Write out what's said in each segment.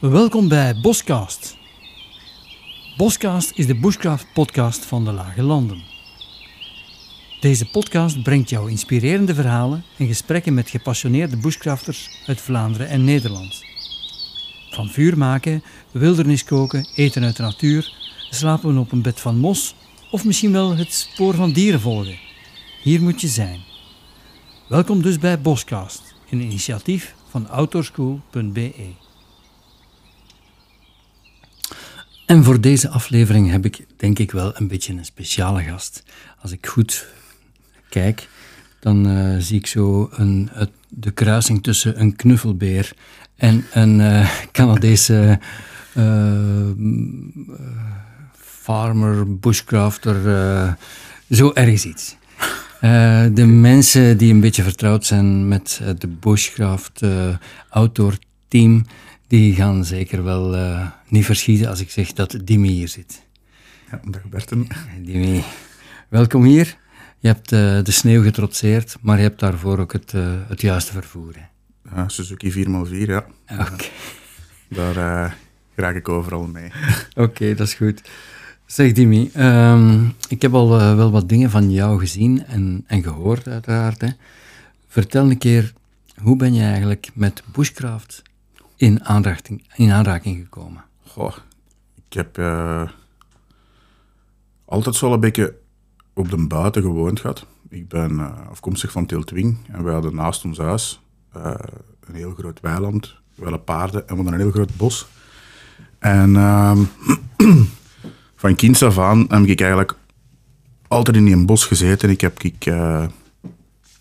Welkom bij Boscast. Boscast is de bushcraft podcast van de Lage Landen. Deze podcast brengt jou inspirerende verhalen en gesprekken met gepassioneerde bushcrafters uit Vlaanderen en Nederland. Van vuur maken, wildernis koken, eten uit de natuur, slapen op een bed van mos of misschien wel het spoor van dieren volgen. Hier moet je zijn. Welkom dus bij Boscast, een initiatief van outdoorschool.be. En voor deze aflevering heb ik denk ik wel een beetje een speciale gast. Als ik goed kijk, dan eh, zie ik zo een, het- de kruising tussen een knuffelbeer en een eh, Canadese eh, farmer, bushcrafter, zo ergens iets. De mensen die een beetje vertrouwd zijn met de bushcraft outdoor team, die gaan zeker wel eh, niet verschieten als ik zeg dat Dimi hier zit. Ja, dag Berten. Dimi, welkom hier. Je hebt eh, de sneeuw getrotseerd, maar je hebt daarvoor ook het, eh, het juiste vervoer. hè. Ja, Suzuki 4x4, ja. Oké, Daar raak ik overal mee. Oké, dat is goed. Zeg Dimi, ehm, ik heb al wel wat dingen van jou gezien en, en gehoord uiteraard. Hè. Vertel een keer, hoe ben je eigenlijk met bushcraft in aanraking, in aanraking gekomen? Ik heb eh, altijd zo een beetje op de buiten gewoond gehad. Ik ben eh, afkomstig van Tiltwing en wij hadden naast ons huis eh, een heel groot weiland, wel paarden en we hadden een heel groot bos. En ehm, van kinds af aan heb ik eigenlijk altijd in een bos gezeten. Ik, heb, ik,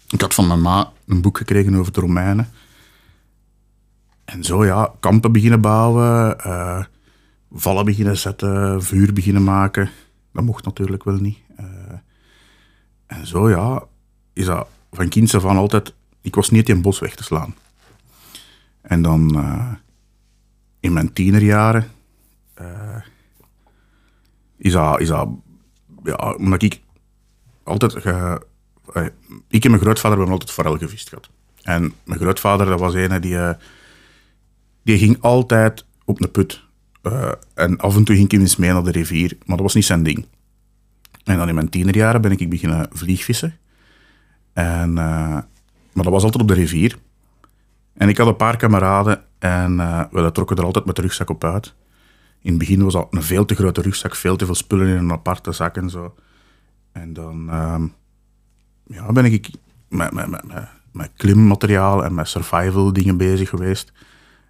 ik had van mijn ma een boek gekregen over de Romeinen. En zo ja, kampen beginnen bouwen, eh, vallen beginnen zetten, vuur beginnen maken. Dat mocht natuurlijk wel niet. Eh, en zo ja, is dat van kinds af altijd... Ik was niet in het bos weg te slaan. En dan eh, in mijn tienerjaren is dat... Is dat ja, omdat ik altijd... ik en mijn grootvader hebben altijd forel gevist gehad. En mijn grootvader, dat was een die... die ging altijd op een put. Eh, en af en toe ging ik eens mee naar de rivier, maar dat was niet zijn ding. En dan in mijn tienerjaren ben ik beginnen vliegvissen. En, eh, maar dat was altijd op de rivier. En ik had een paar kameraden en eh, we trokken er altijd met de rugzak op uit. In het begin was dat een veel te grote rugzak, veel te veel spullen in een aparte zak en zo. En dan ehm, ja, ben ik met, met, met klimmateriaal en met survival dingen bezig geweest.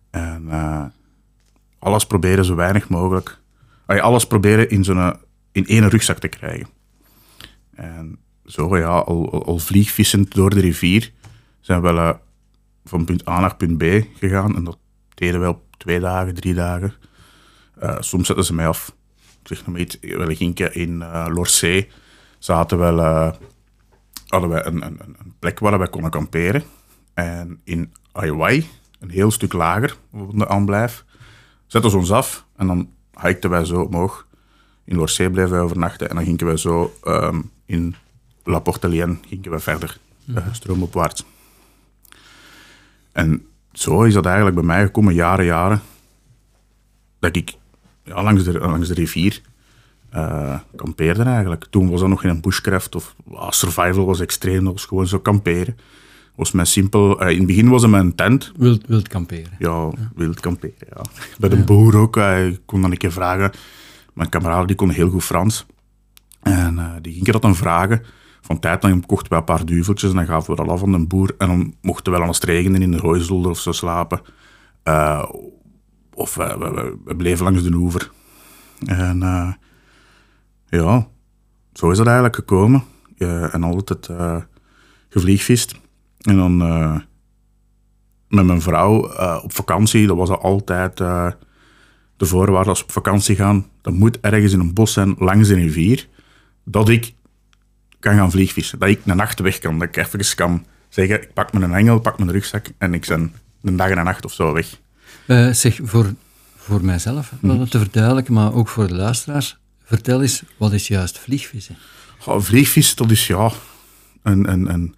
En eh, alles proberen zo weinig mogelijk. alles proberen in, zo'n, in één rugzak te krijgen. En zo ja, al, al, vliegvissend door de rivier zijn we wel eh, van punt A naar punt B gegaan. En dat deden we op twee dagen, drie dagen. Eh, soms zetten ze mij af. Ik zeg nog maar iets. Wel, in Lorsee zaten we, eh, hadden we een, een, een plek waar we konden kamperen. En in Aiwai, een heel stuk lager op de aanblijf, zetten ze ons af en dan hikten wij zo omhoog. In Lorsee bleven wij overnachten en dan gingen wij zo ehm, in La Portelienne gingen wij verder, eh, stroomopwaarts. En zo is dat eigenlijk bij mij gekomen, jaren, jaren, dat ik ja, langs, de, langs de rivier eh, kampeerde eigenlijk. Toen was dat nog geen bushcraft of ah, survival was extreem, dat was gewoon zo kamperen. Was mij simpel. eh, in het begin was het mijn tent, Wilt, wilt kamperen? ja, wild kamperen. Ja. Bij de boer ook. eh, Ik kon dan een keer vragen. Mijn kameraden die konden heel goed Frans. En eh, die gingen dat dan vragen. Van tijd dan kochten we een paar duveltjes en dan gaven we dat af aan de boer. En dan mochten we wel als het regende in de hooizolder of zo slapen. Of we, we, bleven langs de oever. En ja, zo is dat eigenlijk gekomen. En altijd gevliegvist. En dan eh, met mijn vrouw eh, op vakantie, dat was altijd eh, de voorwaarde als we op vakantie gaan. Dat moet ergens in een bos zijn, langs de rivier, dat ik kan gaan vliegvissen. Dat ik een nacht weg kan, dat ik even kan zeggen, ik pak mijn engel, pak mijn rugzak en ik ben een dag en een nacht of zo weg. Zeg, voor, voor mijzelf, om het te verduidelijken, maar ook voor de luisteraars, vertel eens, wat is juist vliegvissen? Vliegvissen, dat is ja, een, een, een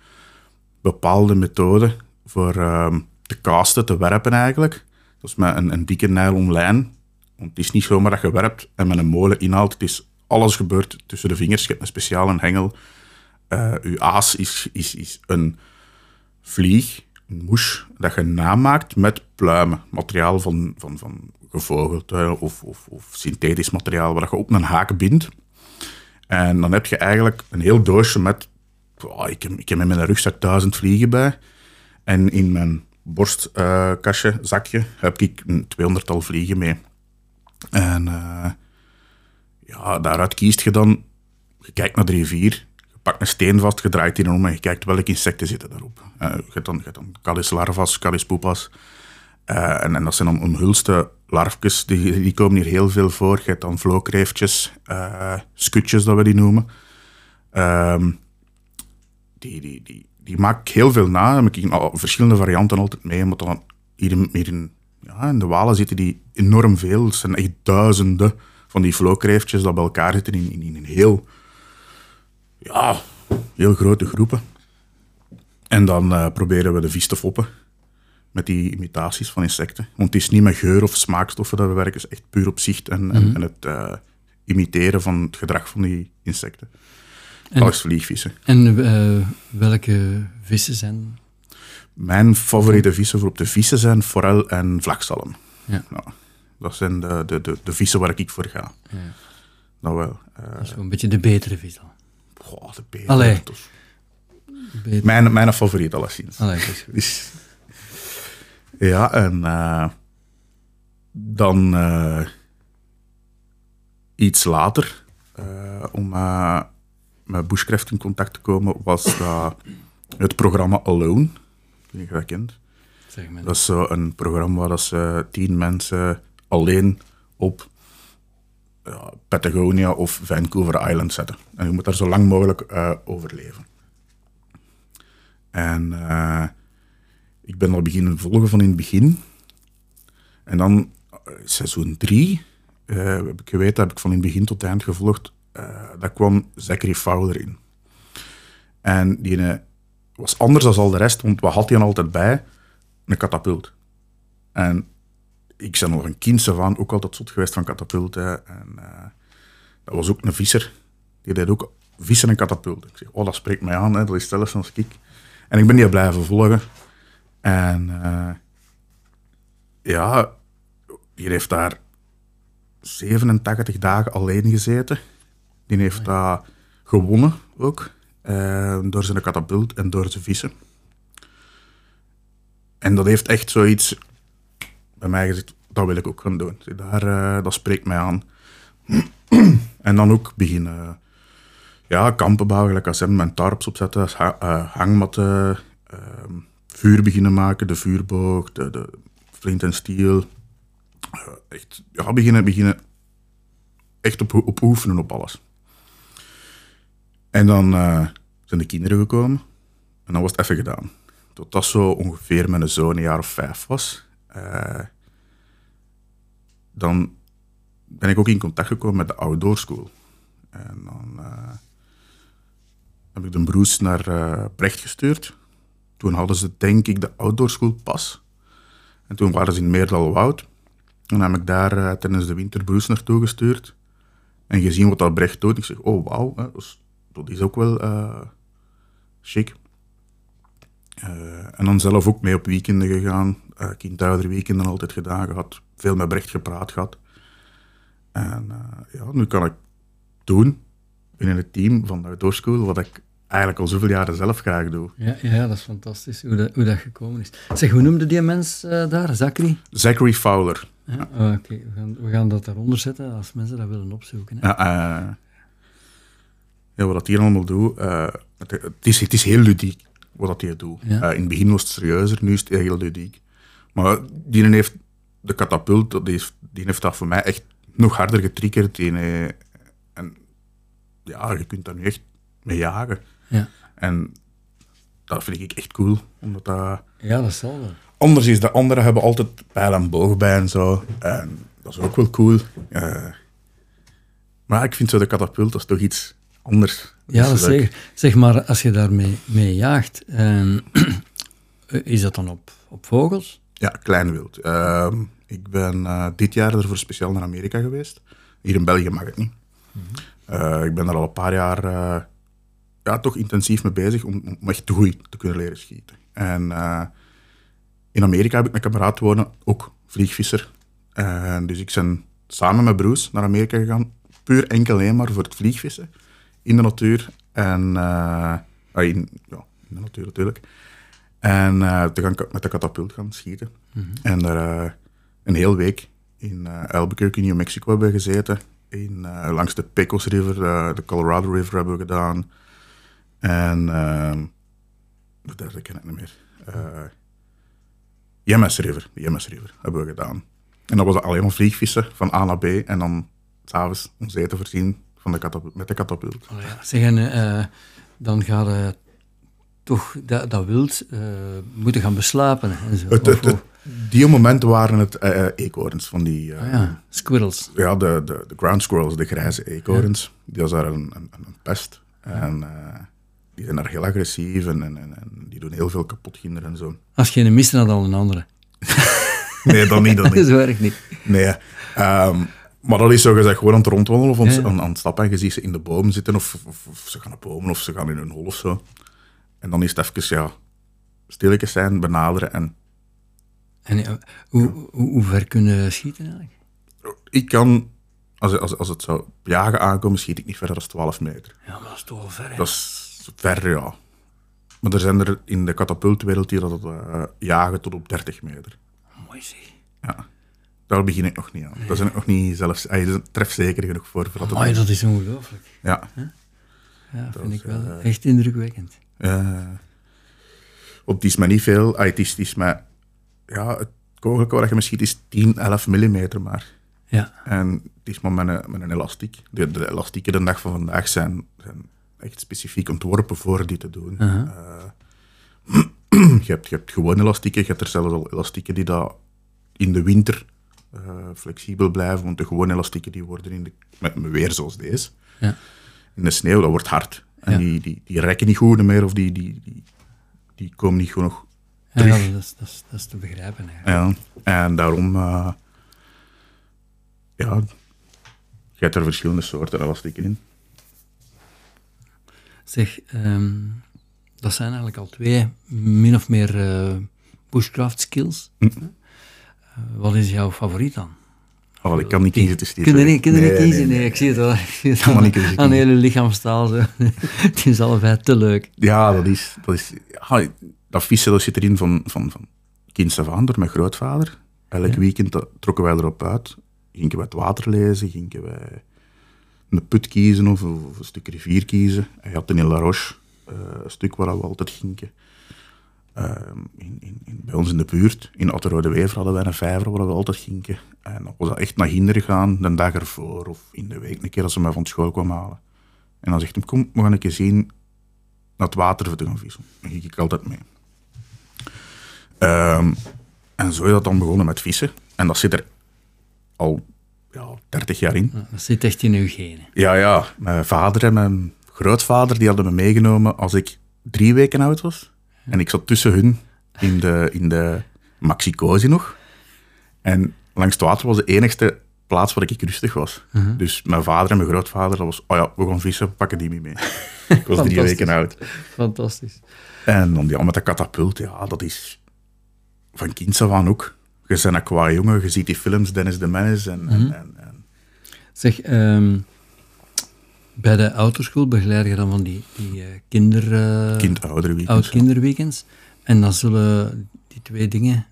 bepaalde methode voor ehm, te casten, te werpen eigenlijk. Dat is met een, een dikke nylon lijn. Want het is niet zomaar dat je werpt en met een molen inhaalt. Het is alles gebeurt tussen de vingers. Je hebt een speciale hengel. Uh, aas is, is, is een vlieg, een moes, dat je namaakt met pluimen. Materiaal van, van, van gevogelte of, of, of synthetisch materiaal, waar je op een haak bindt. En dan heb je eigenlijk een heel doosje met... Oh, ik, heb, ik heb in mijn rugzak duizend vliegen bij. En in mijn borstkastje, uh, zakje, heb ik een tweehonderdtal vliegen mee. En uh, ja, daaruit kiest je dan... Je kijkt naar de rivier, je pakt een steen vast, je draait die om en je kijkt welke insecten zitten daarop. Uh, je hebt dan, je hebt dan en, en, dat zijn dan omhulste larfjes, die, die komen hier heel veel voor. Je hebt dan vlookreeftjes, skutjes dat we die noemen. Um, die, die, die, die maak ik heel veel na. Heb ik al verschillende varianten altijd mee, omdat dan hier, hier in, ja, in de Walen zitten die enorm veel. Het zijn echt duizenden van die vlookreeftjes dat bij elkaar zitten in, in, in een heel, ja, heel grote groepen. En dan uh, proberen we de vis te foppen met die imitaties van insecten. Want het is niet met geur of smaakstoffen dat we werken, het is echt puur op zicht en, mm -hmm. en, en het uh, imiteren van het gedrag van die insecten. En, Als vliegvissen. En uh, welke vissen zijn? Mijn favoriete vissen voor op de vissen zijn forel en vlakzalm. Ja. Nou, dat zijn de, de, de, de, vissen waar ik voor ga. Ja. Nou wel. Uh, dat is een beetje de betere vis dan. Goh, de betere. Allee. Beter. Mijn, mijn favoriet alleszins. Allee. Dus, ja, en uh, dan iets later, om met Bushcraft in contact te komen, was dat het programma Alone. Ik weet niet of je dat kent. Zeg maar. Dat is zo een programma waar dat ze tien mensen alleen op ja, Patagonia of Vancouver Island zetten. En je moet daar zo lang mogelijk overleven. En ik ben al beginnen volgen van in het begin. En dan seizoen drie, uh, heb ik geweten, heb ik van in het begin tot het eind gevolgd. Uh, daar kwam Zachary Fowler in. En die uh, was anders dan al de rest, want wat had hij altijd bij? Een katapult. En ik ben nog een kind van, ook altijd zot geweest van katapulten. En dat was ook een visser. Die deed ook vissen en katapulten. Ik zeg, oh, dat spreekt mij aan, hè. dat is zelfs als ik. En ik ben die blijven volgen. En ja, die heeft daar 87 dagen alleen gezeten. Die heeft daar gewonnen ook, uh, door zijn katapult en door zijn vissen. En dat heeft echt zoiets bij mij gezegd, dat wil ik ook gaan doen. Daar, uh, dat spreekt mij aan. en dan ook beginnen ja, kampen bouwen, gelijk als hem, mijn tarps opzetten, hangmatten, vuur beginnen maken, de vuurboog, de, de flint en steel. Echt, ja, beginnen, beginnen echt op, op oefenen op alles. En dan uh, zijn de kinderen gekomen en dan was het even gedaan. Tot dat zo ongeveer mijn zoon een jaar of vijf was. Uh, dan ben ik ook in contact gekomen met de outdoor school. En dan heb ik de broers naar Brecht gestuurd toen hadden ze denk ik de outdoor school pas. En toen waren ze in Meerdal-Woud. En dan heb ik daar tijdens de winter Bruce naartoe gestuurd. En gezien wat dat Brecht doet. Ik zeg, oh wauw, dus, dat is ook wel uh, chic. Uh, en dan zelf ook mee op weekenden gegaan. Uh, kindouderweekenden altijd gedaan gehad. Veel met Brecht gepraat gehad. En ja, nu kan ik doen binnen het team van de outdoor school wat ik eigenlijk al zoveel jaren zelf graag doe. Ja, ja dat is fantastisch hoe dat, hoe dat gekomen is. Zeg, hoe noemde die mens uh, daar? Zachary? Zachary Fowler. Ja, ja. Oh, Oké, okay. we, gaan, we gaan dat daaronder zetten als mensen dat willen opzoeken. Hè? Ja, uh, ja, wat dat hier allemaal doet, uh, het, het, is, het is heel ludiek wat dat hier doet. Ja. in het begin was het serieuzer, nu is het heel ludiek. Maar die heeft de katapult, die heeft, die heeft dat voor mij echt nog harder getriggerd. Die, en ja, je kunt daar nu echt mee jagen. Ja. En dat vind ik echt cool. Omdat dat... Ja, dat zal wel. Anders is de anderen hebben altijd pijl en boog bij en zo. En dat is ook wel cool. Uh, maar ik vind zo de katapult, dat is toch iets anders. Ja, dat zeg, zeg maar, als je daarmee mee jaagt, um, is dat dan op, op vogels? Ja, klein wild. Ehm, ik ben eh, dit jaar ervoor speciaal naar Amerika geweest. Hier in België mag het niet. Eh, ik ben er al een paar jaar uh, ja, toch intensief mee bezig om, om echt goed te kunnen leren schieten. En in Amerika heb ik mijn kameraad wonen, ook vliegvisser. dus ik ben samen met Bruce naar Amerika gegaan, puur enkel alleen maar voor het vliegvissen in de natuur. En ah, in, ja, in de natuur natuurlijk. En te gaan met de katapult gaan schieten. En daar een hele week in Albuquerque, New Mexico hebben gezeten. In, langs de Pecos River, de Colorado River hebben we gedaan. En de derde ken ik niet meer. Yemes River, de River hebben we gedaan. En dat was alleen maar vliegvissen van A naar B. En dan s'avonds ons eten voorzien van de met de katapult. Oh ja. Zeg, en dan gaat het toch dat, dat wild moeten gaan beslapen. En zo. Het, die momenten waren het uh, eekhoorns van die... Uh, ja, squirrels. Ja, de, de, de, ground squirrels, de grijze eekhoorns. Die was daar een, een, een pest. En uh, die zijn daar heel agressief en, en, en, die doen heel veel kapot kinderen en zo. Als je een mist, dan een andere. nee, dan niet. Dan niet. dat werkt niet. Nee. Um, maar dat is zo gezegd gewoon aan het rondwandelen of aan, aan, aan het stappen. En je ziet ze in de boom zitten of, of, of, ze gaan naar bomen of ze gaan in een hol of zo. En dan is het even, ja, stilletjes zijn, benaderen en en eh, hoe, hoe, hoe, ver kunnen schieten eigenlijk? Ik kan, als, als, als het zou jagen aankomen, schiet ik niet verder dan 12 meter. Ja, maar dat is toch wel ver. Dat is ver, ja. Maar er zijn er in de katapultwereld die dat uh, jagen tot op 30 meter. Mooi zeg. Ja. Daar begin ik nog niet aan. Zijn ik nog niet zelfs... Uh, trefzeker genoeg voor. voor dat, Amai, dat is ongelooflijk. Ja. Huh? Ja, dat vind ik wel uh, echt indrukwekkend. op die is maar niet veel. Ah, het, is, het is maar ja, het dat je misschien is 10, 11 mm maar. Ja. En het is maar met een, met een elastiek. De, de elastieken de dag van vandaag zijn, zijn echt specifiek ontworpen voor dit te doen. Uh -huh. uh, je, hebt, je hebt gewoon elastieken, je hebt er zelfs al elastieken die dat in de winter uh, flexibel blijven, want de gewone elastieken die worden in de, met, met weer zoals deze. Ja. In de sneeuw, dat wordt hard. En Ja. die, die, die rekken niet goed meer, of die, die, die, die komen niet genoeg Ja, terug. dat, is, dat, is, dat is te begrijpen eigenlijk. Ja, en daarom, uh, ja, je hebt er verschillende soorten elastieken in. Zeg, um, dat zijn eigenlijk al twee min of meer uh, bushcraft skills. Hm. Wat is jouw favoriet dan? Oh, ik kan niet kiezen tussen die twee. niet, kun je niet kiezen? nee, ik zie het wel. Ik zie het niet kiezen, aan hele lichaamstaal. Zo. het is allebei te leuk. Ja, dat is, dat is, ja, dat vissen dat zit erin van, van, van kinds af aan door mijn grootvader. Elk Ja. weekend eh, trokken wij erop uit. Gingen wij het water lezen, gingen wij een put kiezen of, of een stuk rivier kiezen. Hij had in La Roche eh, een stuk waar we altijd gingen. Ehm, in, in, in- bij ons in de buurt, in Otterode Wever, hadden wij een vijver waar we altijd gingen. En dan was dat echt naar Hinder gaan, de dag ervoor of in de week een keer als ze mij van school kwam halen. En dan zegt hij, kom, we gaan een keer zien naar het water voor te gaan vissen. Dan ging ik altijd mee. Ehm, en zo is dat dan begonnen met vissen. En dat zit er al ja, 30 jaar in. Dat zit echt in uw genen. Ja, ja. Mijn vader en mijn grootvader die hadden me meegenomen als ik drie weken oud was. En ik zat tussen hun in de, in de Maxicosi nog. En langs het water was de enigste plaats waar ik rustig was. Dus mijn vader en mijn grootvader, dat was, oh ja, we gaan vissen, we pakken die mee mee. ik was drie weken oud. Fantastisch. En dan ja, met de katapult, ja, dat is van kinds af aan ook. Je bent een qua jongen, je ziet die films, Dennis de Menace en, en, en, en Zeg, ehm, bij de autoschool begeleid je dan van die, die eh, kinder... eh, kind-oudere weekends. oud-kinderweekends. En dan zullen die twee dingen,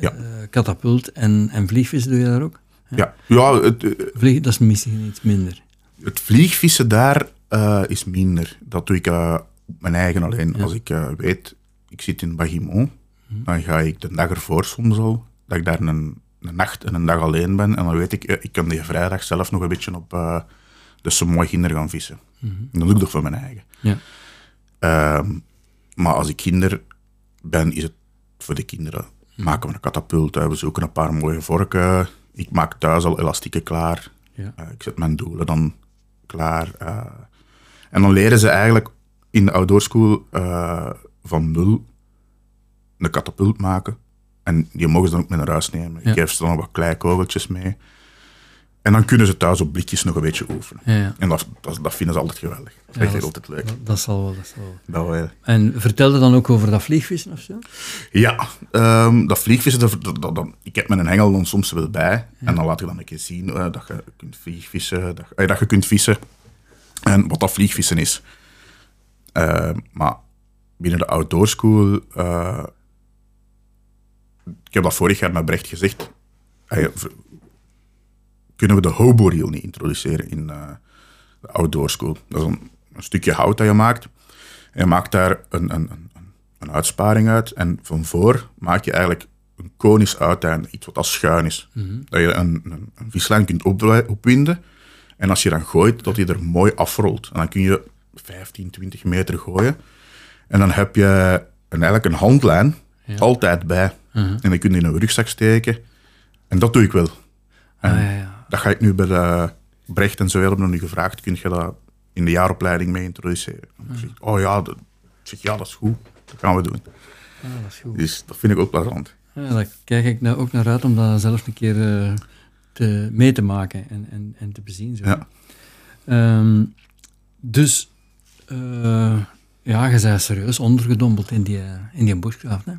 Ja. eh, katapult en, en vliegvissen, doe je daar ook? Ja, ja het, eh, Vlieg, dat is misschien iets minder. het vliegvissen daar eh, is minder. Dat doe ik eh, op mijn eigen alleen. Als ik eh, weet, ik zit in Bagimon, dan ga ik de dag ervoor soms al, dat ik daar een, een nacht en een dag alleen ben. En dan weet ik, eh, ik kan die vrijdag zelf nog een beetje op eh, de Samoa Ginder gaan vissen. En dan doe ik dat voor mijn eigen. Ja. Ehm, maar als ik kinder ben, is het voor de kinderen. Maken we een katapult, we zoeken een paar mooie vorken. Ik maak thuis al elastieken klaar. Ja. Eh, ik zet mijn doelen dan klaar. eh. en dan leren ze eigenlijk in de outdoorschool eh van nul een katapult maken. En die mogen ze dan ook mee naar huis nemen. Ja. Ik geef ze dan nog wat kleikogeltjes mee. En dan kunnen ze thuis op blikjes nog een beetje oefenen. Ja, ja. En dat, dat, dat vinden ze altijd geweldig. Dat Ja, is altijd leuk. Dat, dat zal wel, dat zal wel. Dat wel. En vertelde dan ook over dat vliegvissen of zo? Ja, ehm, dat vliegvissen, dat, ik heb mijn hengel dan soms wel bij. En dan laat ik dan een keer zien eh, dat je kunt vliegvissen, dat, eh, dat je kunt vissen. En wat dat vliegvissen is. Ehm, maar binnen de outdoor school, eh, ik heb dat vorig jaar met Brecht gezegd, kunnen we de hobo-reel niet introduceren in eh, de outdoor school. Dat is een, een stukje hout dat je maakt. En je maakt daar een, een, een, een uitsparing uit. En van voor maak je eigenlijk een konisch uiteinde, iets wat als schuin is. Dat je een, een, een vislijn kunt op, opwinden. En als je dan gooit, dat hij er mooi afrolt. En dan kun je 15, 20 meter gooien. En dan heb je een, eigenlijk een handlijn altijd bij. En dan kun je in een rugzak steken. En dat doe ik wel. En Ah, ja, ja. Dat ga ik nu bij de Brecht en zo hebben we nu gevraagd. Kun je dat in de jaaropleiding mee introduceren? En ik zeg, oh ja, dat, ik zeg, ja, dat is goed. Dat gaan we doen. Dat is goed. Dus dat vind ik ook plezant. Ja, daar kijk ik nou ook naar uit om dat zelf een keer eh, te, mee te maken en, en, en te bezien. Zo. Ja. Ehm, dus, eh, ja, je bent serieus ondergedompeld in die, in die bushcraft. Hè?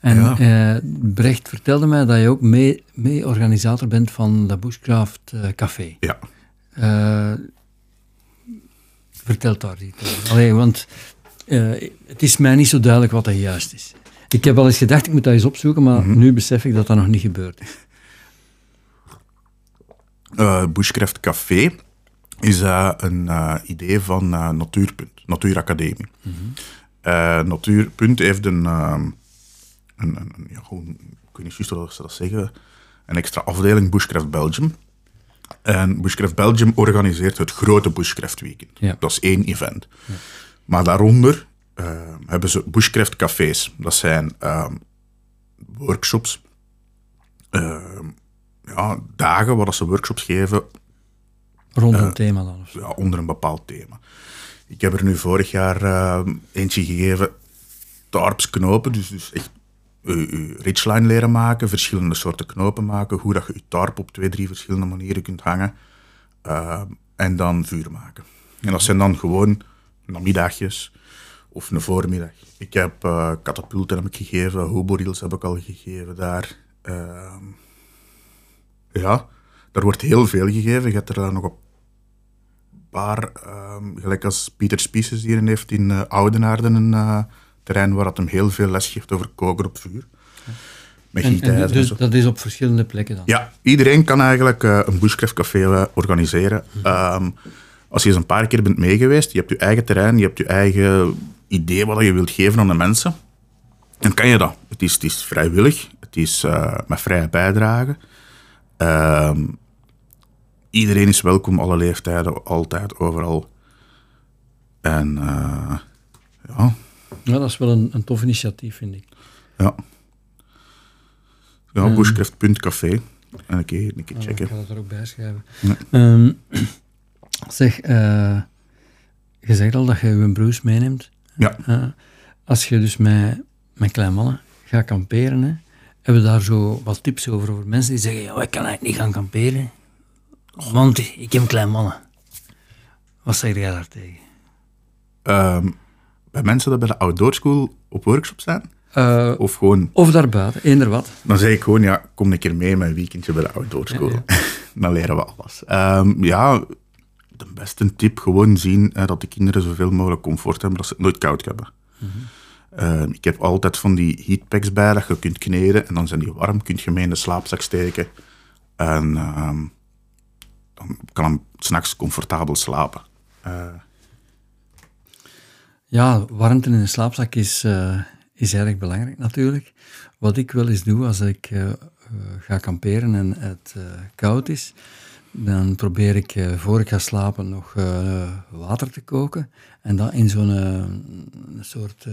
En Ja. eh, Brecht vertelde mij dat je ook mee- mee-organisator bent van dat Bushcraft eh, Café. Ja. Eh vertel daar iets over. Allee, want het is mij niet zo duidelijk wat dat juist is. Ik heb al eens gedacht, ik moet dat eens opzoeken, maar Mhm. nu besef ik dat dat nog niet gebeurd is. Bushcraft Café is een idee van Natuurpunt, Natuuracademie. Eh, Natuurpunt heeft een, ehm, een, een, ja, gewoon, ik weet niet juist hoe ze dat zeggen, een extra afdeling Bushcraft Belgium. En Bushcraft Belgium organiseert het grote Bushcraft Weekend. Ja. Dat is één event. Maar daaronder eh, hebben ze Bushcraft Cafés. Dat zijn ehm, workshops, ehm, ja, dagen waar ze workshops geven Rond een thema dan. Of ja, onder een bepaald thema. Ik heb er nu vorig jaar eh, eentje gegeven, tarps knopen, dus, dus echt je, ridgeline leren maken, verschillende soorten knopen maken, hoe dat je je tarp op twee, drie verschillende manieren kunt hangen, eh, en dan vuur maken. En dat zijn dan gewoon namiddagjes of een voormiddag. Ik heb eh katapulten heb ik gegeven, hoboreels heb ik al gegeven daar. Ehm, ja, er wordt heel veel gegeven. Je hebt er dan nog een paar, ehm, gelijk als Pieter Spieses hierin heeft in eh, Oudenaarde een terrein waar dat hem heel veel les geeft over koken op vuur. Met En, en dus zo. dat is op verschillende plekken dan. Ja, iedereen kan eigenlijk eh, een bushcraft café eh, organiseren. Ehm, als je eens een paar keer bent meegeweest, je hebt je eigen terrein, je hebt je eigen idee wat je wilt geven aan de mensen, dan kan je dat. Het is, het is vrijwillig, het is eh, met vrije bijdrage. Ehm, iedereen is welkom, alle leeftijden, altijd, overal. En ja, Ja, dat is wel een, een tof initiatief, vind ik. ja. Ja, bushcraft.café. En een keer, een keer Ah, checken. Ik ga dat er ook bij schrijven. Ja. Ehm, zeg, eh, je zegt al dat je je broers meeneemt. Ja. Eh, als je dus met, met kleine mannen gaat kamperen, hè, hebben we daar zo wat tips over, over mensen die zeggen, ja, ik kan eigenlijk niet gaan kamperen, want ik heb kleine mannen. Wat zeg jij daartegen? Ehm, bij mensen die bij de outdoor school op workshop zijn, Eh, of gewoon, of daarbuiten, eender wat. dan zeg ik gewoon, ja, kom een keer mee met een weekendje bij de outdoor school. dan leren we alles. Ehm, ja, de beste tip, gewoon zien dat de kinderen zoveel mogelijk comfort hebben, dat ze het nooit koud hebben. Ehm, ik heb altijd van die heatpacks bij dat je kunt kneden en dan zijn die warm, kun je mee in de slaapzak steken. En ehm, dan kan hem s'nachts comfortabel slapen. Eh, Ja, warmte in een slaapzak is, eh, is erg belangrijk natuurlijk. Wat ik wel eens doe als ik eh, eh, ga kamperen en het koud is, dan probeer ik voor ik ga slapen nog water te koken. En dat in zo'n soort,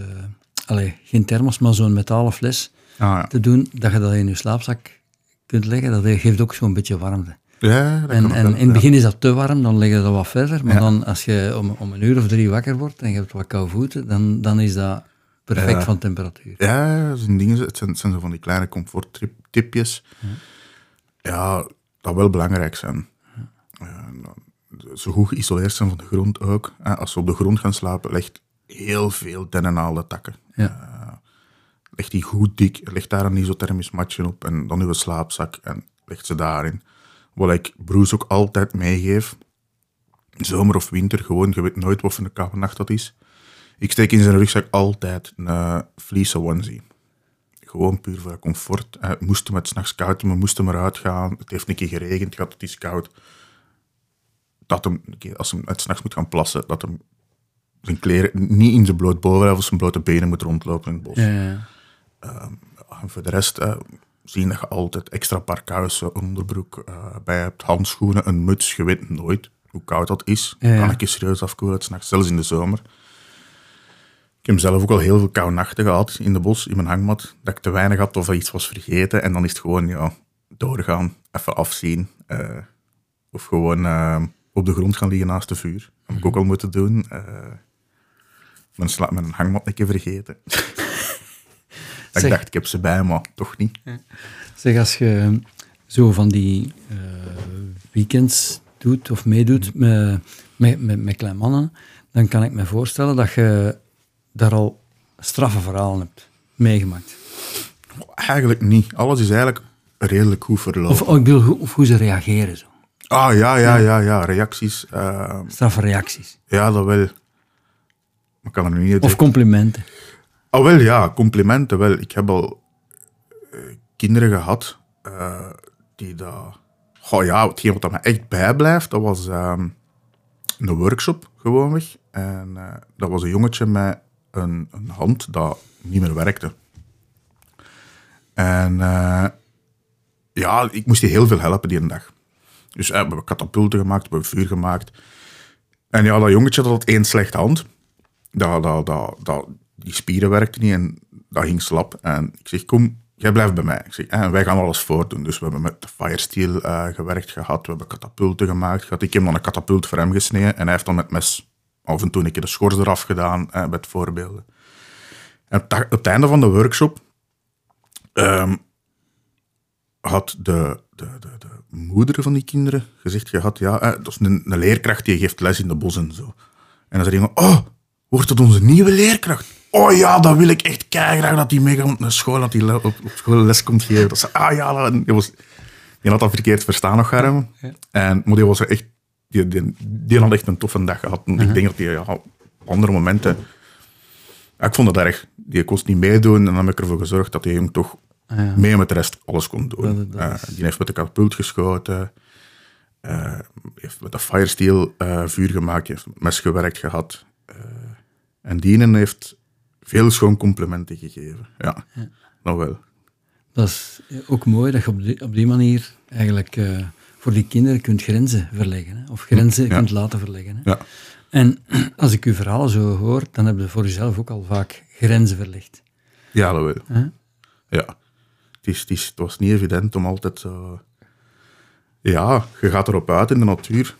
allee, geen thermos, maar zo'n metalen fles ah, ja. te doen, dat je dat in je slaapzak kunt leggen. Dat geeft ook zo'n beetje warmte. Ja, dat En, kan ook en wel, in het begin is dat te warm, dan leg je dat wat verder. Maar dan als je om, om een uur of drie wakker wordt en je hebt wat koude voeten, dan, dan is dat perfect van temperatuur. Ja, dat zijn dingen, het zijn, het zijn zo van die kleine comforttipjes. Ja, dat wel belangrijk zijn. Zo goed geïsoleerd zijn van de grond ook. Als ze op de grond gaan slapen, legt heel veel dennenaalde takken. Ja. Legt die goed dik, legt daar een isothermisch matje op en dan uw slaapzak en legt ze daarin. Wat ik Bruce ook altijd meegeef, zomer of winter, gewoon, je weet nooit wat voor een koude nacht dat is. Ik steek in zijn rugzak altijd een vliesen onesie. Gewoon puur voor comfort. Eh, moest hem het s'nachts koud hebben, moest hem eruit gaan. Het heeft een keer geregend gehad, het is koud. Dat hem, als hij het s'nachts moet gaan plassen, dat hem zijn kleren niet in zijn bloot bovenlijf of zijn blote benen moet rondlopen in het bos. Ja. En voor de rest eh, zien dat je altijd extra een onderbroek eh, bij hebt, handschoenen, een muts. Je weet nooit hoe koud dat is. Ja, ja. Kan ik je serieus afkoelen, s'nachts, zelfs in de zomer. Ik heb zelf ook al heel veel koude nachten gehad in de bos, in mijn hangmat. Dat ik te weinig had of iets was vergeten. En dan is het gewoon ja, doorgaan, even afzien. eh, of gewoon eh, op de grond gaan liggen naast de vuur. Dat heb ik ook al moeten doen. eh mijn, mijn hangmat een keer vergeten. Dat ik dacht, ik heb ze bij, maar toch niet. Zeg, als je zo van die eh, weekends doet of meedoet met, met, met, met kleine mannen, dan kan ik me voorstellen dat je daar al straffe verhalen hebt meegemaakt. Eigenlijk niet. Alles is eigenlijk redelijk goed verlopen. Of, oh, ik bedoel, hoe, of hoe ze reageren zo. ah, ja, ja, ja, ja. Reacties. eh, Straffe reacties. ja, dat wel. Maar kan er nu niet Of complimenten. Oh, wel ja, complimenten wel. Ik heb al eh, kinderen gehad eh, die dat... Goh ja, hetgeen wat me echt bijblijft, dat was ehm, een workshop gewoonweg. En eh, dat was een jongetje met een, een hand dat niet meer werkte. En ja, ik moest die heel veel helpen die dag. Dus we hebben katapulten gemaakt, we hebben vuur gemaakt. En ja, dat jongetje dat had één slechte hand dat, dat, dat, dat, die spieren werkten niet en dat ging slap. En ik zeg, kom, jij blijft bij mij. Ik zeg, en wij gaan alles voordoen. Dus we hebben met de Firesteel eh, gewerkt gehad, we hebben katapulten gemaakt gehad. Ik heb dan een katapult voor hem gesneden en hij heeft dan met mes af en toe een keer de schors eraf gedaan, eh, met voorbeelden. En op, het einde van de workshop ehm, had de, de, de, de moeder van die kinderen gezegd gehad, ja, eh, dat is een, een leerkracht die geeft les in de bos en zo. En dan zei iemand, oh, wordt het onze nieuwe leerkracht? Oh ja, dat wil ik echt graag dat die meegaat naar school, dat die le- op, op school les komt geven. Dat ze, ah ja, dat, die, was, die had dat verkeerd verstaan nog, Garm. En, maar die was er echt, die, die, die had echt een toffe dag gehad. Ik denk dat die ja, op andere momenten, ja, ik vond het erg. Die kost niet meedoen en dan heb ik ervoor gezorgd dat die jong toch mee met de rest alles kon doen. Dat- dat Eh, is- die heeft met de katapult geschoten, eh, heeft met de Firesteel eh, vuur gemaakt, heeft met mes gewerkt gehad. Eh, en Dienen heeft veel schoon complimenten gegeven. Ja, nou wel. Dat is ook mooi dat je op die, op die manier eigenlijk eh, voor die kinderen kunt grenzen verleggen. Hè? Of grenzen Ja. kunt laten verleggen. Hè? Ja. En als ik uw verhalen zo hoor, dan heb je voor jezelf ook al vaak grenzen verlegd. Ja, dat wel. Ja. Het, is, het, is, het was niet evident om altijd zo... Ja, je gaat erop uit in de natuur.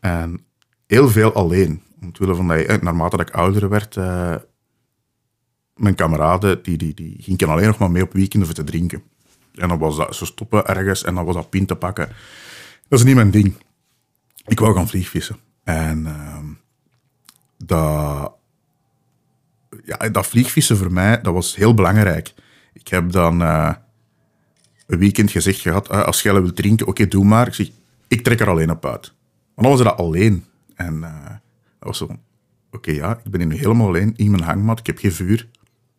En heel veel alleen. Omwille van dat eh, naarmate dat ik ouder werd, eh, mijn kameraden, die, die, die gingen alleen nog maar mee op weekenden voor te drinken. En dan was dat, ze stoppen ergens en dan was dat pint te pakken. Dat is niet mijn ding. Ik wou gaan vliegvissen. En ehm, dat, ja, dat vliegvissen voor mij, dat was heel belangrijk. Ik heb dan eh, een weekend gezegd gehad, eh, als jij wilt drinken, oké, doe maar. Ik zeg, ik trek er alleen op uit. Maar dan was dat alleen. En eh, dat was zo oké, ja, ik ben nu helemaal alleen in mijn hangmat. Ik heb geen vuur.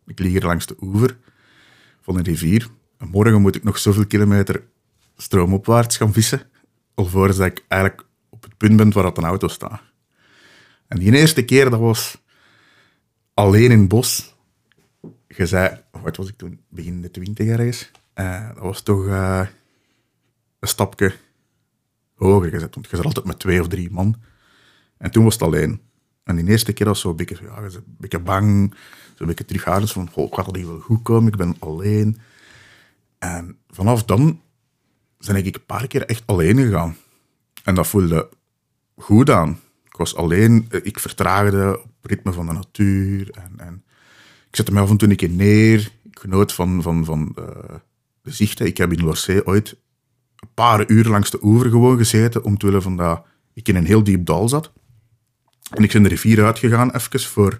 Ik lig hier langs de oever van een rivier. En morgen moet ik nog zoveel kilometer stroomopwaarts gaan vissen. Alvorens dat ik eigenlijk op het punt ben waar dat een auto staat. En die eerste keer, dat was alleen in het bos. Je zei, wat was ik toen? Begin de twintig ergens. Eh, dat was toch eh, een stapje hoger gezet. Want je zat altijd met twee of drie man. En toen was het alleen. En die eerste keer was zo beetje, ja, beetje bang. Een beetje terughoudend van, goh, gaat dat hier wel goed komen? Ik ben alleen. En vanaf dan ben ik een paar keer echt alleen gegaan. En dat voelde goed aan. Ik was alleen, eh, ik vertraagde op het ritme van de natuur. En, en Ik zette me af en toe een keer neer. Ik genoot van, van, van uh, de zichten. Ik heb in Lorsee ooit een paar uur langs de oever gewoon gezeten, om te willen van dat ik in een heel diep dal zat. En ik ben de rivier uitgegaan, even voor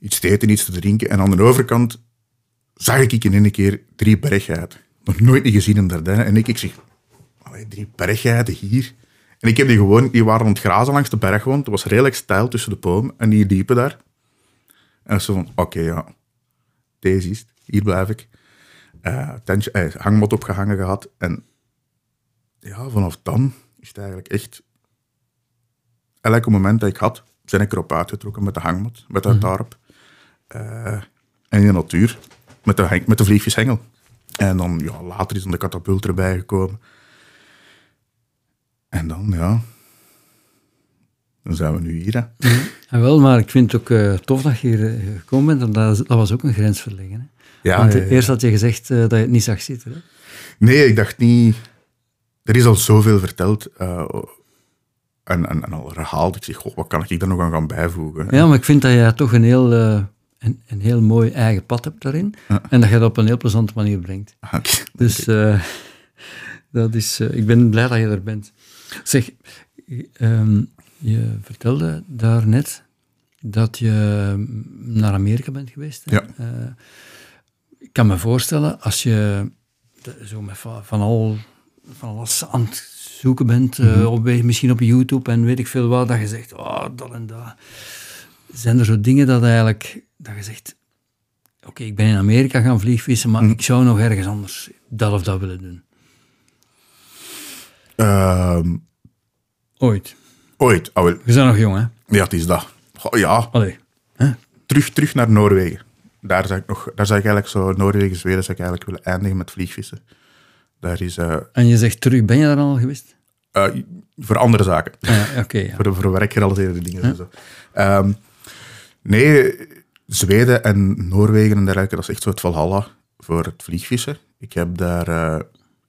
iets te eten, iets te drinken. En aan de overkant zag ik in één keer drie berggeiten. Nog nooit niet gezien in Dardenne. En ik, ik zeg, drie berggeiten hier. En ik heb die gewoon, die waren aan het grazen langs de berg, want het was redelijk stijl tussen de bomen. En die liepen daar. En ze van, oké, ja, deze is het. Hier blijf ik. Uh, tentje, uh, hangmat opgehangen gehad. En ja, vanaf dan is het eigenlijk echt... Elke moment dat ik had, ben ik erop uitgetrokken met de hangmat, met dat. Uh, en in de natuur, met de, met de vliegvishengel. En dan, ja, later is dan de katapult erbij gekomen. En dan, ja, dan zijn we nu hier. Hè. Ja, wel, maar ik vind het ook uh, tof dat je hier uh, gekomen bent, want dat, dat, was ook een grens verleggen. Hè? Ja, want eerst had je gezegd dat je het niet zag zitten. Hè? Nee, ik dacht niet... Er is al zoveel verteld en, en, en, al herhaald. Ik zeg, goh, wat kan ik daar nog aan gaan bijvoegen? Ja, maar ik vind dat je toch een heel, een, een, heel mooi eigen pad hebt daarin. En dat je dat op een heel plezante manier brengt. Okay. Dus dat is, ik ben blij dat je er bent. Zeg, um, je vertelde daarnet dat je naar Amerika bent geweest. Ja. Uh, ik kan me voorstellen, als je zo met van, al, van alles aan het zoeken bent, mm -hmm. uh, op, misschien op YouTube en weet ik veel wat, dat je zegt, oh, dat en dat. Zijn er zo dingen dat eigenlijk, dat je zegt, oké, ik ben in Amerika gaan vliegvissen, maar mm. ik zou nog ergens anders dat of dat willen doen? Uh, Ooit? Ooit. We zijn nog jong, hè? Ja, het is dat. Ja. Allee. Terug, terug naar Noorwegen. Daar zou ik, nog, daar zou ik eigenlijk zo, Noorwegen, Zweden, zou ik eigenlijk willen eindigen met vliegvissen. Daar is... Uh, en je zegt terug, ben je daar al geweest? Uh, voor andere zaken. Ah, ja, okay, ja. voor, voor werkgerelateerde dingen. Huh? Zo. Um, nee, Zweden en Noorwegen en dergelijke, dat is echt zo het Valhalla voor het vliegvissen. Ik heb daar uh,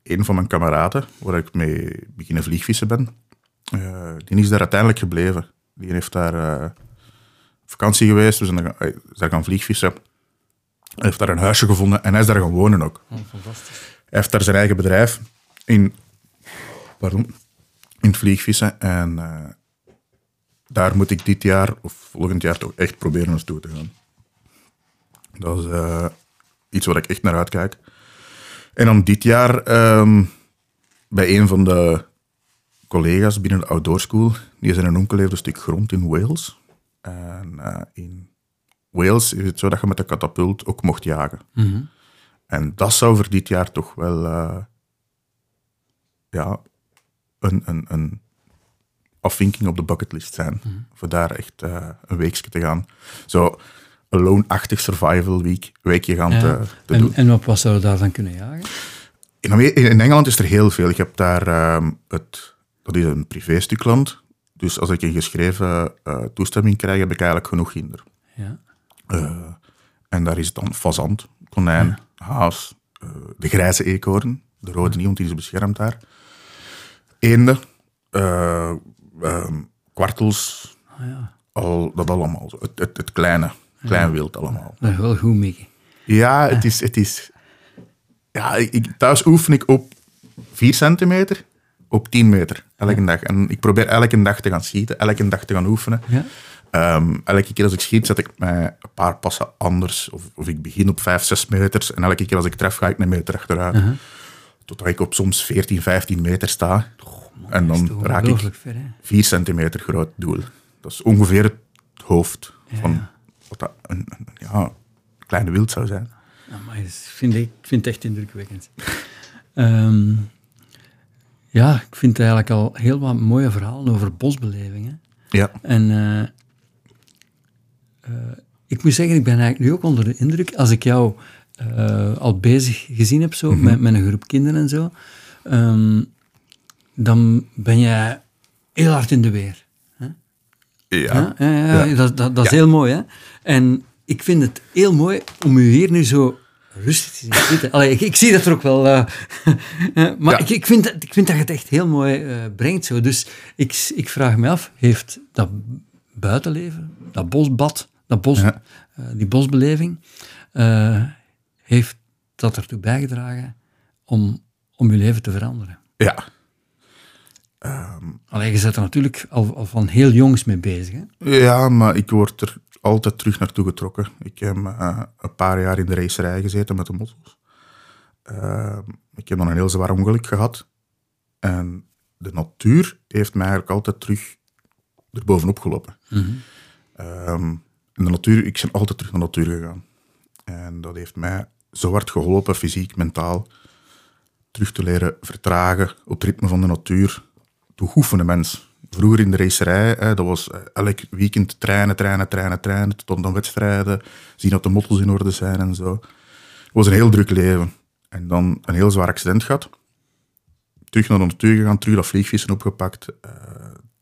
een van mijn kameraden, waar ik mee beginnen vliegvissen ben, uh, die is daar uiteindelijk gebleven. Die heeft daar uh, vakantie geweest, we zijn daar, daar gaan vliegvissen. Hij heeft daar een huisje gevonden en hij is daar gaan wonen ook. Oh, fantastisch. Hij heeft daar zijn eigen bedrijf in, pardon, in vliegvissen. En daar moet ik dit jaar of volgend jaar toch echt proberen naartoe te gaan. Dat is uh, iets waar ik echt naar uitkijk. En dan dit jaar um, bij een van de collega's binnen de outdoor school, die zijn een onkel heeft een stuk grond in Wales. En uh, in Wales is het zo dat je met de katapult ook mocht jagen. Mm -hmm. En dat zou voor dit jaar toch wel uh, ja, een, een, een afvinking op de bucketlist zijn. Mm -hmm. Voor daar echt uh, een weekje te gaan. Zo alone-achtig survival week, weekje gaan ja. te, te en, doen. En wat zou je daar dan kunnen jagen? In, in, Engeland is er heel veel. Ik heb daar um, het dat is een privéstuk land. Dus als ik een geschreven uh, toestemming krijg, heb ik eigenlijk genoeg kinder. Ja. Uh, en daar is dan fazant, konijn, ja. haas, uh, de grijze eekhoorn, de rode ja. niet, die is beschermd daar. Eenden, um, kwartels, ah, ja. al, dat allemaal. Het, het, het kleine, klein wild allemaal. Dat is wel goed, Mickey. Ja, het is... Het is ja, ik, thuis oefen ik op 4 centimeter op 10 meter elke dag. En ik probeer elke dag te gaan schieten, elke dag te gaan oefenen. Um, elke keer als ik schiet, zet ik mij een paar passen anders. Of, of ik begin op 5, 6 meters. En elke keer als ik tref, ga ik een meter achteruit. Uh -huh. Totdat ik op soms 14, 15 meter sta. Man, en dan raak ik ver, 4 centimeter groot doel. Dat is ongeveer het hoofd ja. van wat dat een, een ja, kleine wild zou zijn. Ja, maar dat vind ik vind het echt indrukwekkend. um, ja, ik vind eigenlijk al heel wat mooie verhalen over bosbelevingen. Ja. En uh, uh, ik moet zeggen, ik ben eigenlijk nu ook onder de indruk, als ik jou uh, al bezig gezien heb, zo, mm -hmm. met, met een groep kinderen en zo, um, dan ben jij heel hard in de weer. Hè? Ja. ja, ja, ja. Dat, dat, dat is heel mooi. Hè? En ik vind het heel mooi om u hier nu zo rustig te zien zitten. Allee, ik, ik, zie dat er ook wel. Uh, maar ik, ik, vind, ik vind dat je het echt heel mooi uh, brengt. Zo. Dus ik, ik vraag me af, heeft dat buitenleven, dat bosbad, dat bos, eh, die bosbeleving, eh, heeft dat ertoe bijgedragen om, om je leven te veranderen. Ja. Alleen je zit er natuurlijk al, al van heel jongs mee bezig. Hè? Ja, maar ik word er altijd terug naartoe getrokken. Ik heb eh, een paar jaar in de racerij gezeten met de motto's. Eh, ik heb dan een heel zwaar ongeluk gehad. En de natuur heeft mij eigenlijk altijd terug erbovenop gelopen. Ehm, in de natuur, ik ben altijd terug naar de natuur gegaan. En dat heeft mij zo hard geholpen, fysiek, mentaal, terug te leren vertragen op het ritme van de natuur. Te oefenen, mens. Vroeger in de racerij, dat was eh, elk weekend trainen, trainen, trainen, trainen, tot aan wedstrijden, zien dat de mottels in orde zijn en zo. Het was een heel druk leven. En dan een heel zwaar accident gehad. Terug naar de natuur gegaan, terug dat vliegvissen opgepakt. eh,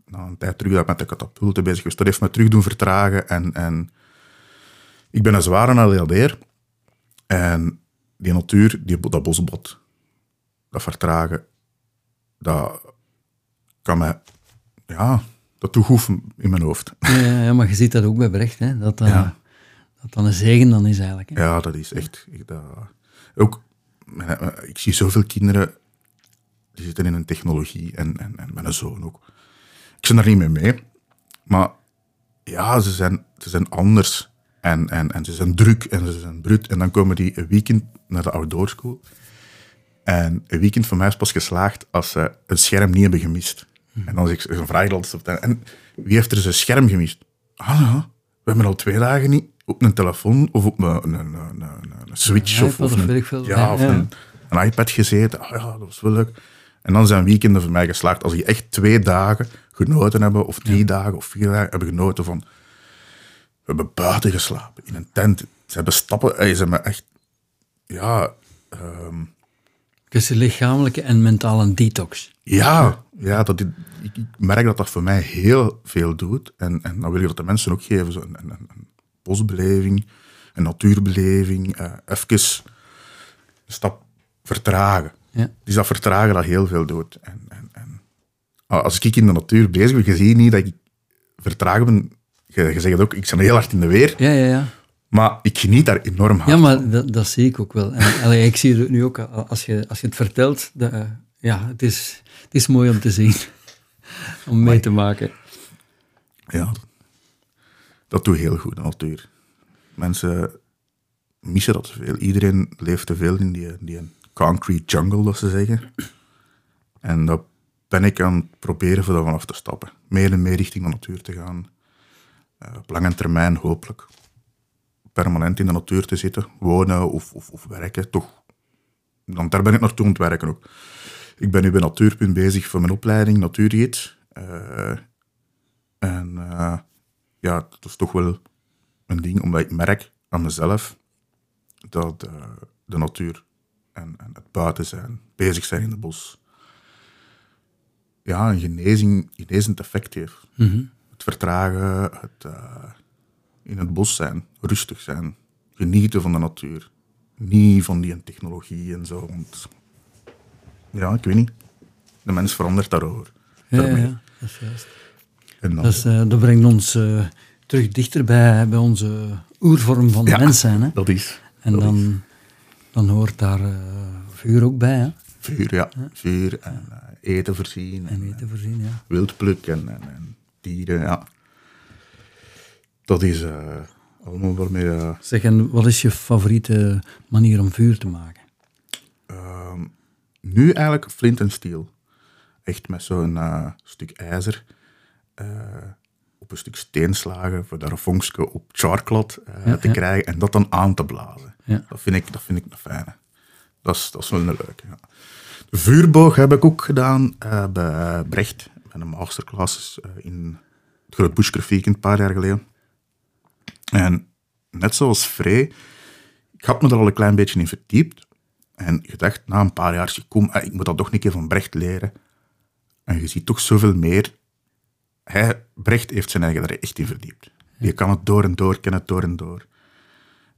na een tijd terug met de katapulten bezig geweest. Dat heeft me terug doen vertragen. En, en ik ben een zware LLD'er. En die natuur, die, dat bosbot, dat vertragen, dat kan mij, ja, dat doet goed in mijn hoofd. Ja, ja, maar je ziet dat ook bij Brecht, hè? Dat, dat, Ja. dat dan een zegen dan is eigenlijk. Hè? Ja, dat is echt. Ik, dat, ook, mijn- ik zie zoveel kinderen die zitten in een technologie en, en, en mijn zoon ook. Ik zit daar niet mee mee, maar ja, ze zijn, ze zijn anders en, en, en ze zijn druk en ze zijn brut. En dan komen die een weekend naar de outdoor school. En een weekend van mij is pas geslaagd als ze een scherm niet hebben gemist. En dan, ik, dan vraag ik altijd en wie heeft er zijn scherm gemist? Ah ja, we hebben al twee dagen niet op een telefoon of op een, een, een, een, een- een switch Een of, of een, ja, of. Een, een iPad gezeten. Ah ja, dat was wel leuk. En dan zijn weekenden voor mij geslaagd als die echt twee dagen genoten hebben, of drie dagen of vier dagen hebben genoten van... We hebben buiten geslapen, in een tent. Ze hebben stappen... eh, Ze hebben echt... Ja... ehm, Een lichamelijke en mentale detox. ja, ja dat, ik, ik merk dat dat voor mij heel veel doet. En, en dan wil je dat de mensen ook geven. Zo een, een, een bosbeleving, een natuurbeleving. eh even een stap vertragen. Ja. Dus dat vertragen dat heel veel doet. En, en, en als ik in de natuur bezig ben, je ziet niet dat ik vertragen ben. Je, je zegt ook, ik ben heel hard in de weer. Ja, ja, ja. Maar ik geniet daar enorm hard Ja, maar dat, dat zie ik ook wel. En, allee, ik zie het nu ook, als je, als je het vertelt, dat, eh, ja, het is, het is mooi om te zien. om mee te maken. Ja, dat, doet heel goed, natuur. Mensen missen dat te veel. Iedereen leeft te veel in die, die concrete jungle, dat ze zeggen. En dat ben ik aan het proberen voor vanaf te stappen. Meer en meer richting de natuur te gaan. Eh, op lange termijn hopelijk permanent in de natuur te zitten. Wonen of, of, of werken, toch. Want daar ben ik naartoe aan het werken ook. Ik ben nu bij Natuurpunt bezig voor mijn opleiding, natuurgids. Eh, en eh, ja, dat is toch wel een ding, omdat ik merk aan mezelf dat eh, de natuur en, en het buiten zijn, bezig zijn in het bos, ja, een genezing, genezend effect heeft. Het vertragen, het in het bos zijn, rustig zijn, genieten van de natuur. Niet van die technologie en zo. Want, ja, ik weet niet. De mens verandert daarover. Ja, ja, dat is juist. En dan, Dat, is, eh, dat brengt ons eh, terug dichter bij, bij onze oervorm van de Ja, mens zijn. Hè? dat is. En dat is. dan, dan hoort daar eh, vuur ook bij. Hè? Vuur, ja. Vuur en eten voorzien. En En, eten voorzien, ja. wildpluk en, en, en dieren, ja. Dat is eh, allemaal waarmee... eh, Zeg, en wat is je favoriete manier om vuur te maken? ehm, nu eigenlijk flint en steel. Echt met zo'n eh, stuk ijzer op een stuk steen slagen voor daar een vonkje op charklot Ja, te ja. krijgen en dat dan aan te blazen. Ja. Dat, vind ik, dat vind ik een fijne. Dat is, dat is wel een leuke. Ja. De vuurboog heb ik ook gedaan bij Brecht, bij een masterclass in het Groot een paar jaar geleden. En net zoals Frey, ik had me er al een klein beetje in verdiept. En gedacht, na een paar jaar, kom, eh, ik moet dat toch een keer van Brecht leren. En je ziet toch zoveel meer. Hij, Brecht heeft zijn eigen er echt in verdiept. Je kan het door en door, ken het door en door.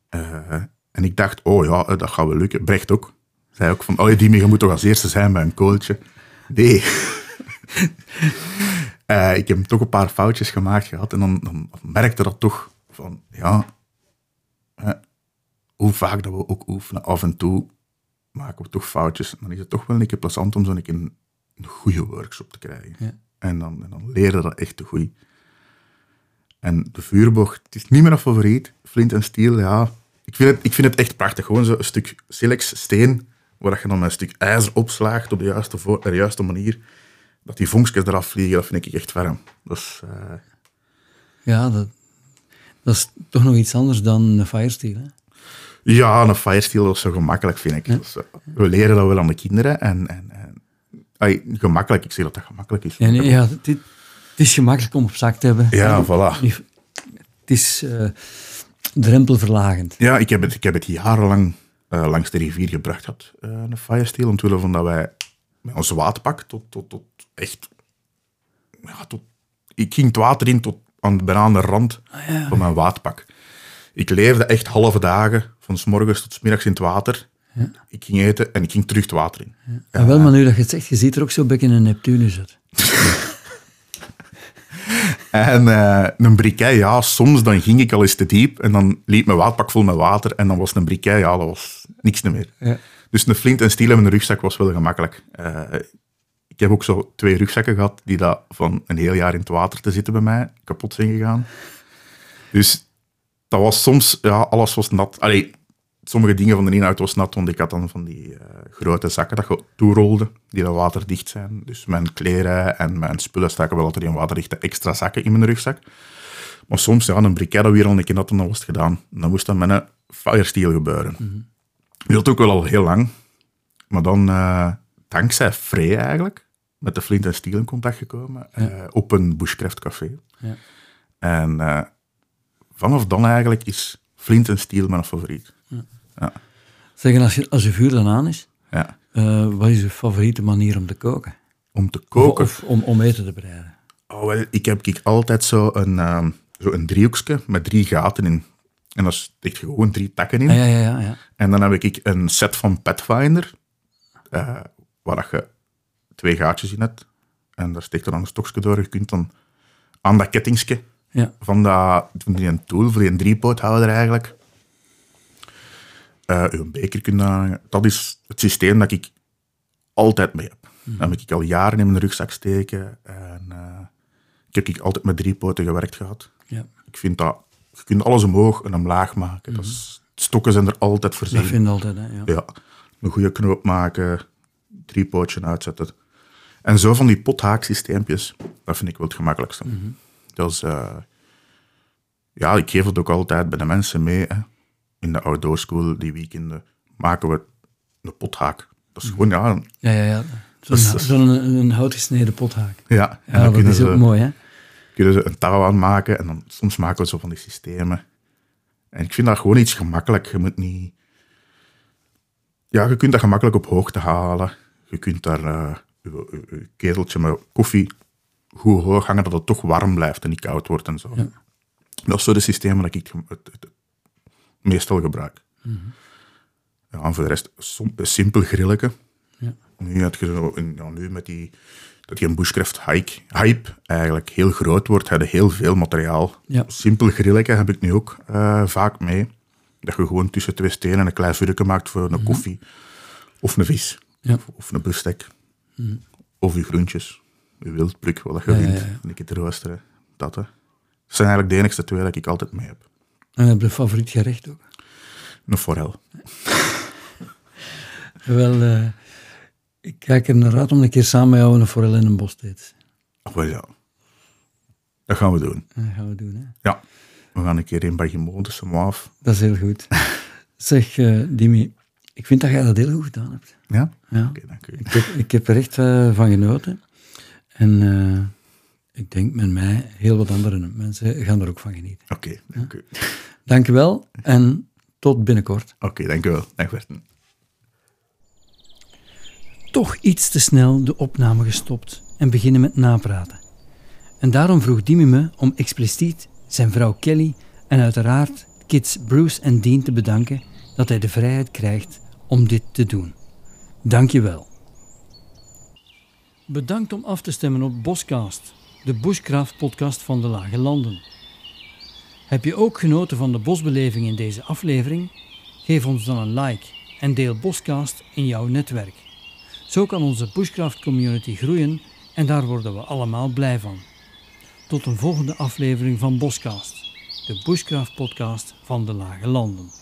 Eh, en ik dacht, oh ja, eh, dat gaat wel lukken. Brecht ook. Zei ook van, oh, die je moet toch als eerste zijn bij een kooltje. Nee. Ik heb toch een paar foutjes gemaakt gehad en dan, dan merkte dat toch van, ja, hè, hoe vaak dat we ook oefenen, af en toe maken we toch foutjes. Dan is het toch wel een keer plezant om zo'n een, een goede workshop te krijgen. Ja. En, dan, en dan leren dat echt te goed. En de vuurbocht, het is niet meer mijn favoriet. Flint en steel, ja. Ik vind, het, ik vind het echt prachtig. Gewoon zo'n stuk silex steen, waar je dan een stuk ijzer opslaagt op de juiste, vo- op de juiste manier. Dat die vonkjes eraf vliegen, dat vind ik echt warm. Is, eh, Ja, dat, dat is toch nog iets anders dan een firesteel. Hè? Ja, een firesteel is zo gemakkelijk, vind ik. Dus, eh, we leren dat wel aan de kinderen. En, en, en ai, gemakkelijk, ik zeg dat dat gemakkelijk is. Ja, nee, ja, het, het is gemakkelijk om op zak te hebben. Ja, voilà. Het is eh, drempelverlagend. Ja, ik heb het, ik heb het jarenlang eh, langs de rivier gebracht eh, een firesteel. Omwille van dat wij met ons waterpak tot, tot, tot echt... Ja, tot, ik ging het water in tot aan, bijna aan de rand van mijn waterpak. Ik leefde echt halve dagen, van s morgens tot s middags in het water. Ik ging eten en ik ging terug het water in. En wel, maar nu dat je het zegt, je ziet er ook zo'n beetje een Neptunus uit. En eh, een briquet, ja, soms dan ging ik al eens te diep en dan liep mijn waterpak vol met water en dan was een briquet, ja, dat was niks meer. Ja. Dus een flint en steel en een rugzak was wel gemakkelijk. Eh, ik heb ook zo twee rugzakken gehad die dat van een heel jaar in het water te zitten bij mij kapot zijn gegaan. Dus dat was soms, ja, alles was nat. Allee, sommige dingen van de inhoud was nat, want ik had dan van die eh, grote zakken dat je toerolde, die dan waterdicht zijn. Dus mijn kleren en mijn spullen staken wel altijd in waterdichte extra zakken in mijn rugzak. Maar soms, ja, een briquet dat weer al een keer en dan was het gedaan. Dan moest dat met een firesteel gebeuren. Ik wil het ook wel al heel lang. Maar dan, eh, dankzij Frey eigenlijk, met de Flint en Steel in contact gekomen, eh, op een bushcraft café. Ja. En eh, vanaf dan eigenlijk is Flint en Steel mijn favoriet. Zeggen, als je, als je vuur dan aan is, Ja. eh, wat is je favoriete manier om te koken? Om te koken. of om, om eten te bereiden? Oh, wel, ik heb ik altijd zo een, ehm, zo een driehoekje met drie gaten in. En dat steekt gewoon drie takken in. Ah, ja, ja, ja. ja. En dan heb ik een set van Pathfinder, waar dat je twee gaatjes in hebt. En daar steekt er dan een stokje door. Je kunt dan aan dat kettingske ja. van, dat, van die een tool, voor die driepoothouder eigenlijk, eh een beker kunnen aanhangen. Dat is het systeem dat ik altijd mee heb. Dat heb ik al jaren in mijn rugzak steken. En eh, ik heb ik altijd met drie poten gewerkt gehad. ja. Ik vind dat, je kunt alles omhoog en omlaag maken. Dat is, stokken zijn er altijd voorzien. Dat vind altijd, hè. Ja. Ja, een goede knoop maken, drie pootjes uitzetten. En zo van die pothaaksysteempjes, dat vind ik wel het gemakkelijkste. Dat is, eh, ja, ik geef het ook altijd bij de mensen mee. Hè. In de outdoor school, die weekenden, maken we een pothaak. Dat is gewoon, ja, een- Ja, ja, ja. Zo'n is- een, een houtgesneden pothaak. ja. En Ja, dat is ze, ook mooi, hè? kunnen ze een touw aanmaken en dan soms maken we zo van die systemen. En ik vind dat gewoon iets gemakkelijk. Je moet niet... Ja, je kunt dat gemakkelijk op hoogte halen. Je kunt daar eh, je, je- je keteltje met koffie goed hoog hangen, dat het toch warm blijft en niet koud wordt en zo. Dat is zo de systemen dat ik het, het, het meestal gebruik. Ja, en voor de rest, som- simpel grilletje. Ja. Nu, had je ja, nu met die, dat die een bushcraft hike, hype eigenlijk heel groot wordt, heb je heel veel materiaal. Ja. Simpel grilletje heb ik nu ook eh, vaak mee. Dat je gewoon tussen twee stenen een klein vuurtje maakt voor een koffie. Of een vis. Ja. Of, of een biefstek. Of je groentjes. Je wildpluk, wat je Ja, vindt. En ik het roosteren. Dat, hè. Dat zijn eigenlijk de enigste twee dat ik altijd mee heb. En heb je een favoriet gerecht ook? Een forel. Wel, eh, ik kijk er naar uit om een keer samen met jou een forel in een bos te eten. Ach, wel ja. Dat gaan we doen. Dat gaan we doen, hè? Ja. We gaan een keer in Bagimo, dus hem af. Dat is heel goed. zeg, eh Dimi, ik vind dat jij dat heel goed gedaan hebt. Ja? Ja. Oké, dank u. Ik, heb, ik heb er echt eh, van genoten. En eh, ik denk met mij heel wat andere mensen gaan er ook van genieten. Oké, dank u. Dank je wel en tot binnenkort. Oké, dank u wel. Dag Berten. Toch iets te snel de opname gestopt en beginnen met napraten. En daarom vroeg Dimi me om expliciet zijn vrouw Kelly en uiteraard kids Bruce en Dean te bedanken dat hij de vrijheid krijgt om dit te doen. Dank je wel. Bedankt om af te stemmen op Boscast, de bushcraft podcast van de Lage Landen. Heb je ook genoten van de bosbeleving in deze aflevering? Geef ons dan een like en deel Boscast in jouw netwerk. Zo kan onze bushcraft community groeien en daar worden we allemaal blij van. Tot een volgende aflevering van Boscast, de bushcraft podcast van de Lage Landen.